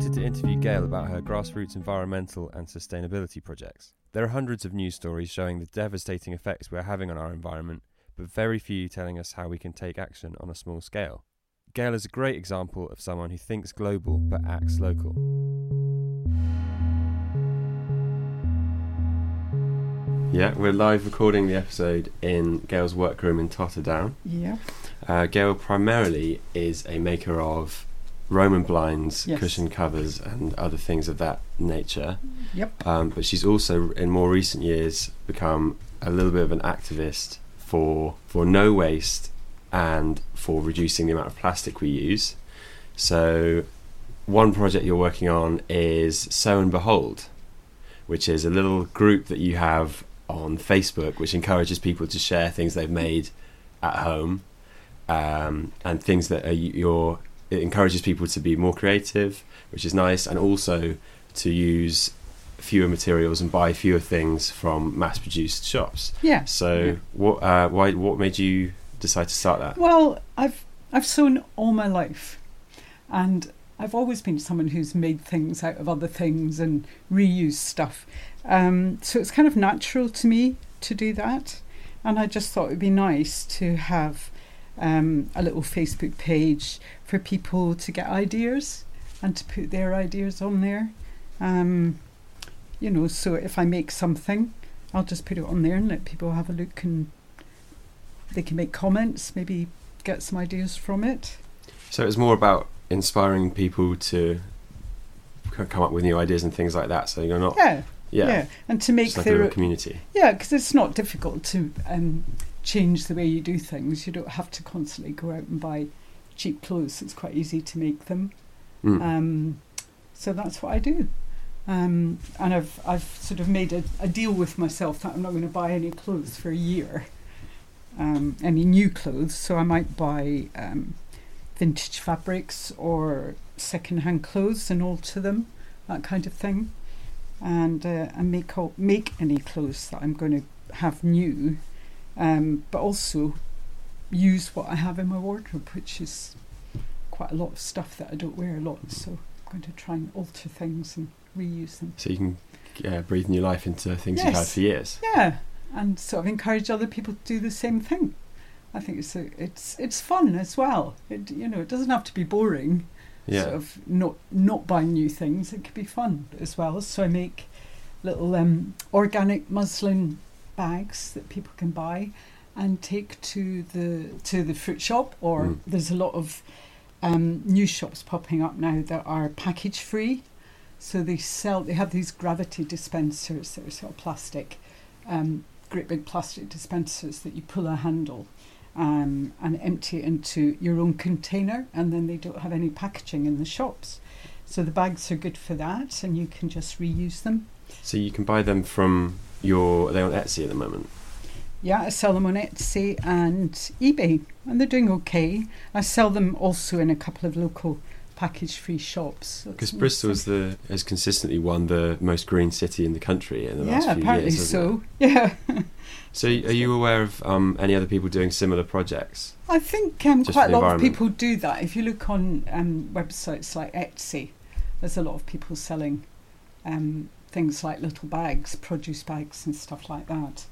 wanted to interview Gail about her grassroots environmental and sustainability projects. There are hundreds of news stories showing the devastating effects we're having on our environment, but very few telling us how we can take action on a small scale. Gail is a great example of someone who thinks global but acts local. Yeah, we're live recording the episode in Gail's workroom in Totterdown. Yeah. Uh, Gail primarily is a maker of Roman blinds, Yes. cushion covers, and other things of that nature. Yep. Um, but she's also, in more recent years, become a little bit of an activist for for no waste and for reducing the amount of plastic we use. So, one project you're working on is Sew and Behold, which is a little group that you have on Facebook, which encourages people to share things they've made at home um, and things that are your. It encourages people to be more creative, which is nice, and also to use fewer materials and buy fewer things from mass-produced shops. Yeah. So, Yeah. what? Uh, why? What made you decide to start that? Well, I've I've sewn all my life, and I've always been someone who's made things out of other things and reused stuff. Um, so it's kind of natural to me to do that, and I just thought it'd be nice to have um, a little Facebook page for people to get ideas and to put their ideas on there. Um, you know, so if I make something, I'll just put it on there and let people have a look and they can make comments, maybe get some ideas from it. So it's more about inspiring people to come up with new ideas and things like that. So you're not, Yeah, yeah, yeah, and to make like their community. yeah, because it's not difficult to um, change the way you do things. You don't have to constantly go out and buy cheap clothes. It's quite easy to make them. Mm. Um, so that's what I do. Um, and I've I've sort of made a, a deal with myself that I'm not going to buy any clothes for a year, um, any new clothes. So I might buy um, vintage fabrics or second-hand clothes and alter them, that kind of thing, and uh, and make all, make any clothes that I'm going to have new, um, but also use what I have in my wardrobe, which is quite a lot of stuff that I don't wear a lot. So I'm going to try and alter things and reuse them. So you can yeah, breathe new life into things you've had for years. Yeah, and sort of encourage other people to do the same thing. I think it's a, it's it's fun as well. It, you know, it doesn't have to be boring. Yeah. Sort of not not buying new things. It could be fun as well. So I make little um, organic muslin bags that people can buy and take to the to the fruit shop. Or Mm. there's a lot of um, new shops popping up now that are package free. So they sell. They have these gravity dispensers that are sort of plastic, um, great big plastic dispensers that you pull a handle um, and empty it into your own container, and then they don't have any packaging in the shops. So the bags are good for that, and you can just reuse them. So you can buy them from your. Are they on Etsy at the moment? Yeah, I sell them on Etsy and eBay, and they're doing okay. I sell them also in a couple of local package-free shops. Because Bristol to- the has consistently won the most green city in the country in the last few apparently years. hasn't it? so. Yeah, So are you aware of um, any other people doing similar projects? I think um, quite a lot of people do that. If you look on um, websites like Etsy, there's a lot of people selling um, things like little bags, produce bags, and stuff like that.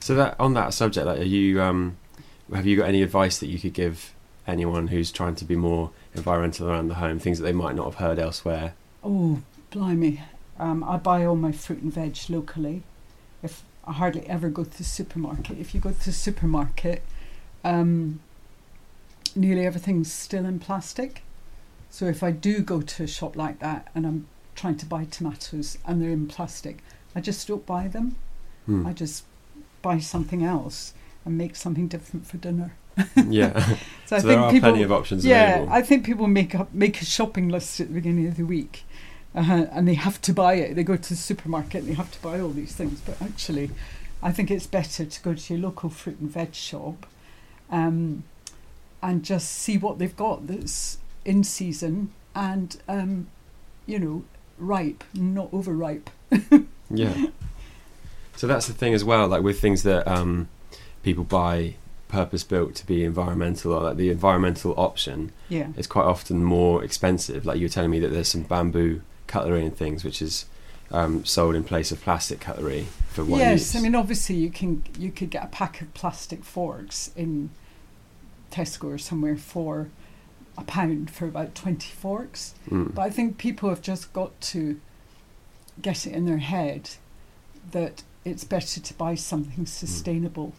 So that on that subject, like, are you um, have you got any advice that you could give anyone who's trying to be more environmental around the home, things that they might not have heard elsewhere? Oh, blimey! Um, I buy all my fruit and veg locally. If I hardly ever go to the supermarket. If you go to the supermarket, um, nearly everything's still in plastic. So if I do go to a shop like that and I'm trying to buy tomatoes and they're in plastic, I just don't buy them. Hmm. I just buy something else and make something different for dinner. yeah. So, I there think are people, plenty of options yeah, available. I think people make up make a shopping list at the beginning of the week, uh, and they have to buy it. They go to the supermarket and they have to buy all these things. But actually, I think it's better to go to your local fruit and veg shop, um, and just see what they've got that's in season and um, you know ripe, not overripe. Yeah. So that's the thing as well, like with things that um, people buy purpose built to be environmental, or like the environmental option Yeah. is quite often more expensive. Like you were telling me that there's some bamboo cutlery and things which is um, sold in place of plastic cutlery for one yes, use. I mean obviously you can you could get a pack of plastic forks in Tesco or somewhere for a pound for about twenty forks. Mm. But I think people have just got to get it in their head that it's better to buy something sustainable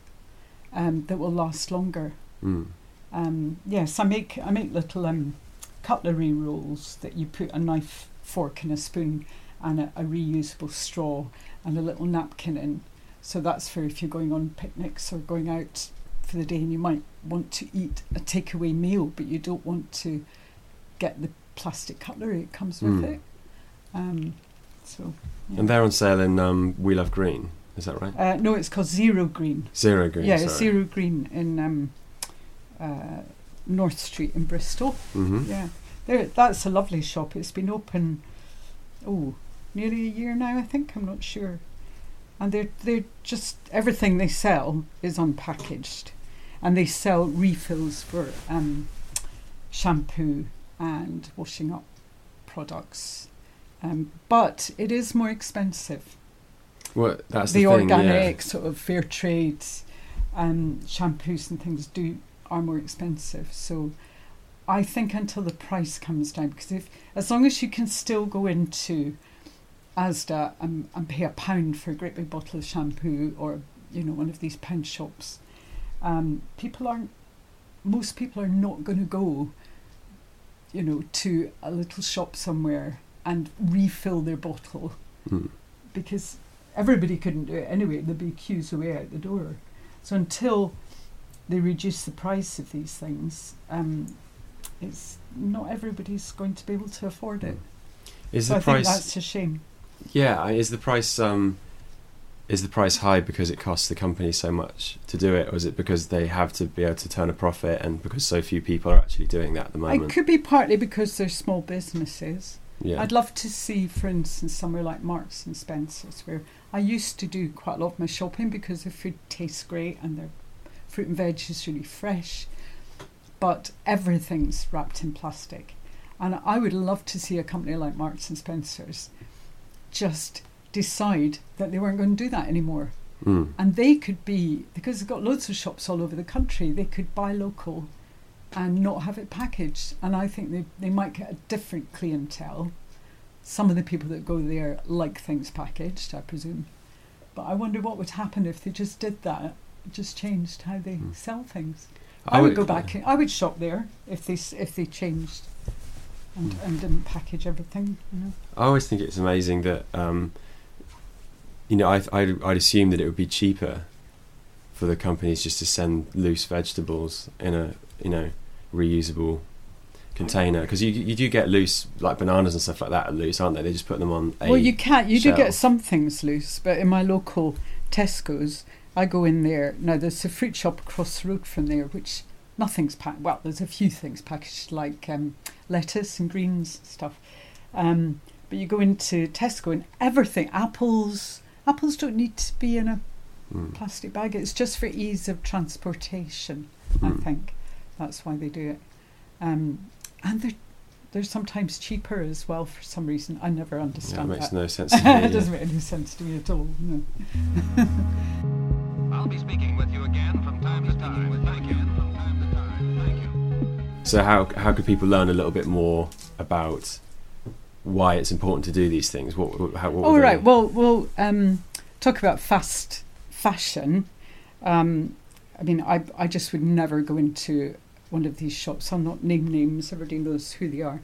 um, that will last longer. Mm. Um, yes, I make I make little um, cutlery rolls that you put a knife, fork, and a spoon, and a, a reusable straw and a little napkin in. So that's for if you're going on picnics or going out for the day, and you might want to eat a takeaway meal, but you don't want to get the plastic cutlery that comes with Mm. it. Um, so. yeah. And they're on sale in um, We Love Green. Is that right? Uh, no, it's called Zero Green. Zero Green. yeah. Zero Green in um, uh, North Street in Bristol. hmm Yeah, there. That's a lovely shop. It's been open, oh, nearly a year now. I think I'm not sure. And they're they're just everything they sell is unpackaged, and they sell refills for um, shampoo and washing up products. Um, but it is more expensive Well, that's the, the, thing. organic sort of fair trade um, shampoos and things do are more expensive. So I think until the price comes down, because if as long as you can still go into Asda and, and pay a pound for a great big bottle of shampoo or you know one of these pound shops, um, people aren't. Most people are not going to go, you know, to a little shop somewhere and refill their bottle Mm. because everybody couldn't do it anyway. There'd be queues away out the door. So until they reduce the price of these things, um, it's not everybody's going to be able to afford it. Is so the I think price? that's a shame. Yeah, is the price um, is the price high because it costs the company so much to do it, or is it because they have to be able to turn a profit and because so few people are actually doing that at the moment? It could be partly because they're small businesses. yeah. I'd love to see, for instance, somewhere like Marks and Spencers, where I used to do quite a lot of my shopping because the food tastes great and their fruit and veg is really fresh, but everything's wrapped in plastic. And I would love to see a company like Marks and Spencers just decide that they weren't going to do that anymore. Mm. And they could be, because they've got loads of shops all over the country, they could buy local and not have it packaged. And I think they, they might get a different clientele. Some of the people that go there like things packaged, I presume. But I wonder what would happen if they just did that, just changed how they Hmm. sell things. I, would, go back. I would shop there if they if they changed and, Hmm. and didn't package everything. You know. I always think it's amazing that um, you know I I'd, I'd assume that it would be cheaper for the companies just to send loose vegetables in a you know reusable container because you you do get loose like bananas and stuff like that are loose aren't they they just put them on a Well, you can't. You do get some things loose, but in my local Tesco's, I go in there. Now, there's a fruit shop across the road from there, which nothing's packed. Well, there's a few things packaged, like um, lettuce and greens and stuff. Um, but you go into Tesco and everything, apples. Apples don't need to be in a Mm. plastic bag. It's just for ease of transportation. I Mm. think that's why they do it. Um, and they're they're sometimes cheaper as well for some reason. I never yeah, it understand makes that. no sense to me, it doesn't make any sense to me at all. No. I'll be speaking with you again from time to time. From time to time. Thank you. So how how could people learn a little bit more about why it's important to do these things? What, what how what All right. they- Well, we'll um, talk about fast fashion. Um, I mean, I I just would never go into one of these shops. I'll not name names. Everybody knows who they are.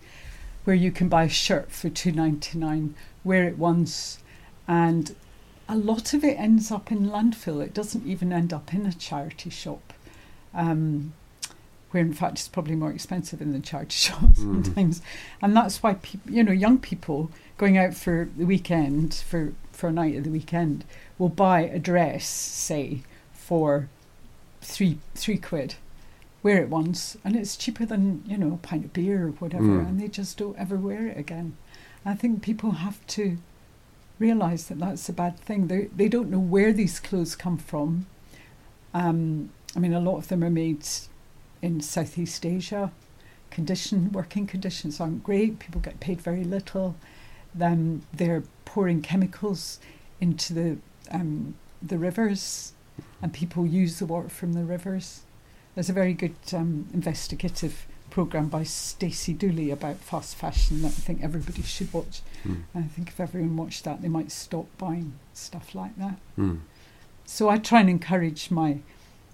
Where you can buy a shirt for two ninety nine, wear it once, and a lot of it ends up in landfill. It doesn't even end up in a charity shop. Um, where in fact it's probably more expensive in the charity shop Mhm. sometimes, and that's why people, you know, young people going out for the weekend for for a night at the weekend will buy a dress, say, for three three quid, wear it once, and it's cheaper than you know a pint of beer or whatever, Mm. and they just don't ever wear it again. I think people have to realise that that's a bad thing. They they don't know where these clothes come from, um, I mean, a lot of them are made in Southeast Asia. Condition working conditions aren't great. People get paid very little. Then they're pouring chemicals into the um, the rivers, and people use the water from the rivers. There's a very good um, investigative program by Stacey Dooley about fast fashion that I think everybody should watch. Mm. And I think if everyone watched that, they might stop buying stuff like that. Mm. So I try and encourage my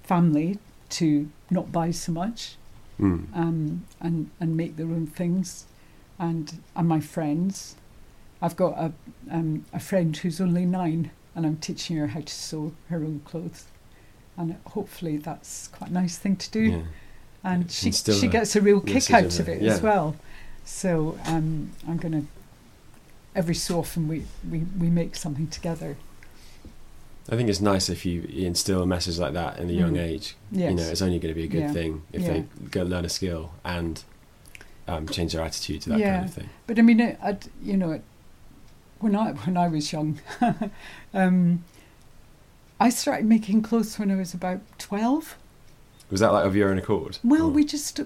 family to not buy so much Mm. um, and and make their own things, and and my friends. I've got a um, a friend who's only nine, and I'm teaching her how to sew her own clothes, and hopefully that's quite a nice thing to do. Yeah. And she Instill she gets a real kick out of it yeah. as well. So um, I'm gonna every so often we, we, we make something together. I think it's nice if you instill a message like that in a young Mm. age. Yes. You know, it's only going to be a good Yeah. thing if Yeah. they go learn a skill and um, change their attitude to that Yeah. kind of thing. But I mean, it, you know, it, when I when I was young, um, I started making clothes when I was about twelve. Was that like of your own accord? Well, Or- we just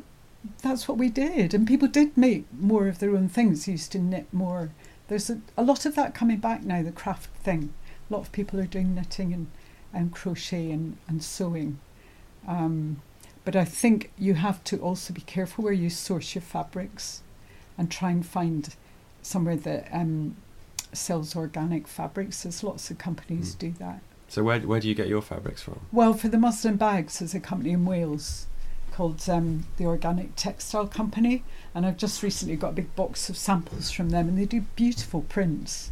that's what we did, and people did make more of their own things. Used to knit more. There's a, a lot of that coming back now. The craft thing. A lot of people are doing knitting and, and crochet and and sewing. Um, but I think you have to also be careful where you source your fabrics, and try and find somewhere that um, sells organic fabrics. There's lots of companies Mm. do that. So where where do you get your fabrics from? Well, for the muslin bags, there's a company in Wales called um, the Organic Textile Company, and I've just recently got a big box of samples from them, and they do beautiful prints.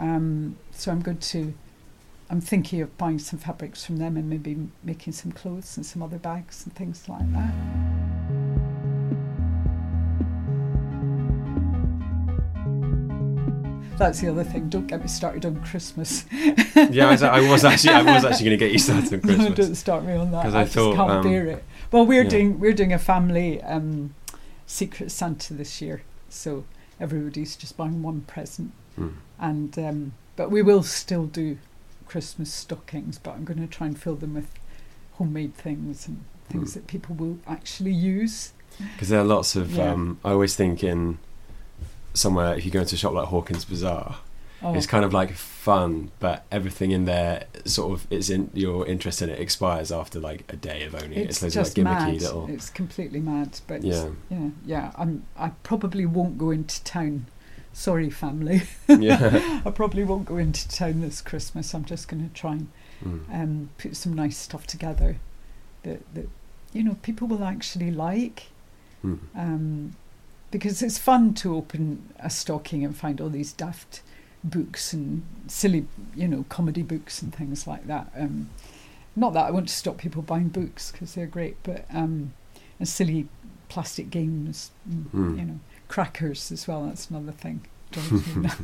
Um, so I'm going to, I'm thinking of buying some fabrics from them and maybe making some clothes and some other bags and things like that. That's the other thing. Don't get me started on Christmas. yeah, I was, I was actually I was actually going to get you started on No, Christmas. don't start me on that. 'Cause I, I just thought, can't um, bear it. Well, we're yeah. doing we're doing a family um, secret Santa this year, so everybody's just buying one present, Mm. And um, but we will still do Christmas stockings, but I'm going to try and fill them with homemade things and things Mm. that people will actually use. Because there are lots of. Yeah. Um, I always think in somewhere if you go into a shop like Hawkins Bazaar, Oh, it's kind of like fun, but everything in there sort of it's in your interest in it expires after like a day of owning it. it's It's just like gimmicky mad. little. It's completely mad, but Yeah, yeah, yeah. I'm I probably won't go into town. Sorry, family. yeah. I probably won't go into town this Christmas. I'm just going to try and Mm. um, put some nice stuff together that, that you know people will actually like. Mm. Um, because it's fun to open a stocking and find all these daft books and silly, you know, comedy books and things like that. Um, not that I want to stop people buying books because they're great, but um, and silly plastic games, mm, you know, crackers as well. That's another thing. Drives me nuts.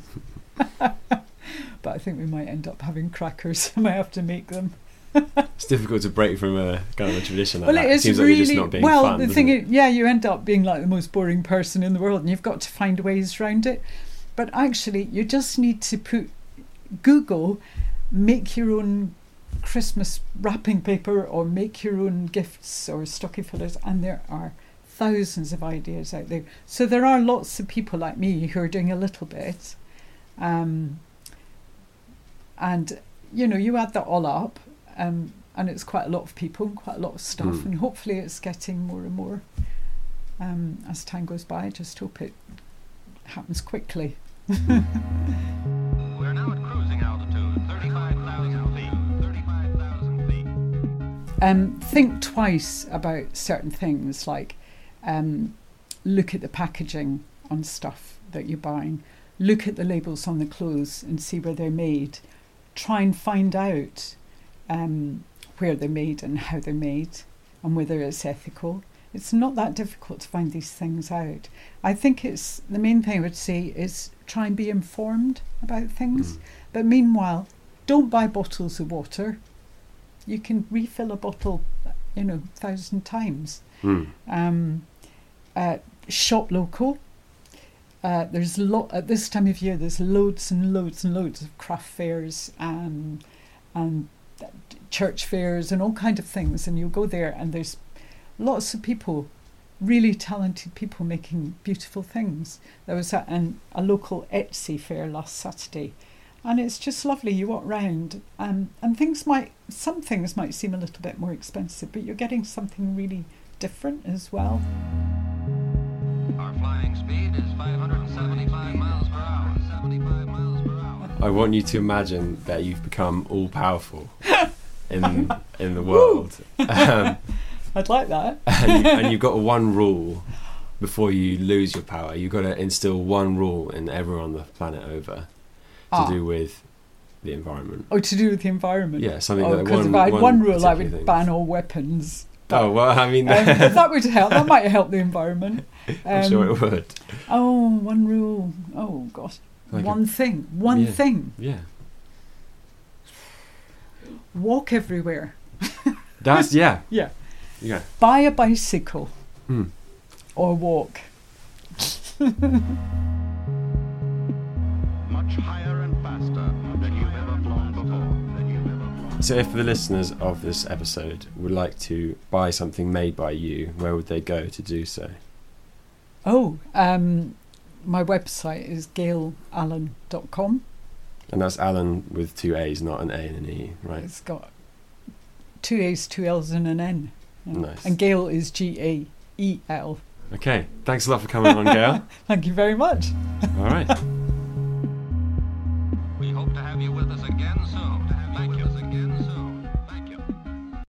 but I think we might end up having crackers. I might have to make them. It's difficult to break from a kind of a tradition like well, that. it is seems really like you're just not being well. fun. the thing, it? is, yeah, you end up being like the most boring person in the world, and you've got to find ways around it. But actually, you just need to put Google, make your own Christmas wrapping paper, or make your own gifts or stocking fillers, and there are thousands of ideas out there. So there are lots of people like me who are doing a little bit, um, and you know, you add that all up. Um, and it's quite a lot of people and quite a lot of stuff Mm. and hopefully it's getting more and more um, as time goes by I just hope it happens quickly We're now at cruising altitude, 35,000 feet. 35,000 feet. um, think twice about certain things like um, look at the packaging on stuff that you're buying. Look at the labels on the clothes and see where they're made. Try and find out um, where they're made and how they're made and whether it's ethical. It's not that difficult to find these things out. I think it's the main thing i would say is try and be informed about things. Mm. but meanwhile don't buy bottles of water. You can refill a bottle you know a thousand times. Mm. um, uh, shop local. Uh, there's lot at this time of year. There's loads and loads and loads of craft fairs and and church fairs and all kind of things, and you'll go there and there's lots of people, really talented people making beautiful things. There was a, an, a local Etsy fair last Saturday, and it's just lovely. You walk round, um, and things might, some things might seem a little bit more expensive, but you're getting something really different as well. Our flying speed is 575 miles per hour. 75 miles per hour. I want you to imagine that you've become all powerful in in the world, um, I'd like that. and, you, and you've got one rule before you lose your power. You've got to instill one rule in everyone on the planet over to Ah. do with the environment. Oh, to do with the environment. Yeah, something Oh, that because one, if I had one, one, rule, I particular would thing. ban all weapons. Oh well, I mean, Um, that would help. That might help the environment. I'm sure Um, it would. Oh, one rule. Oh gosh, Like a- one thing. One Yeah. thing. Yeah, Walk everywhere. that's yeah, Yeah. yeah. Buy a bicycle Hmm. or walk. So, if the listeners of this episode would like to buy something made by you, where would they go to do so? Oh, um, my website is gailallan.com. And that's Allan with two A's, not an A and an E, right? It's got two A's, two L's, and an N. Nice. And Gail is G A E L. Okay, thanks a lot for coming on, Gail. Thank you very much. All right.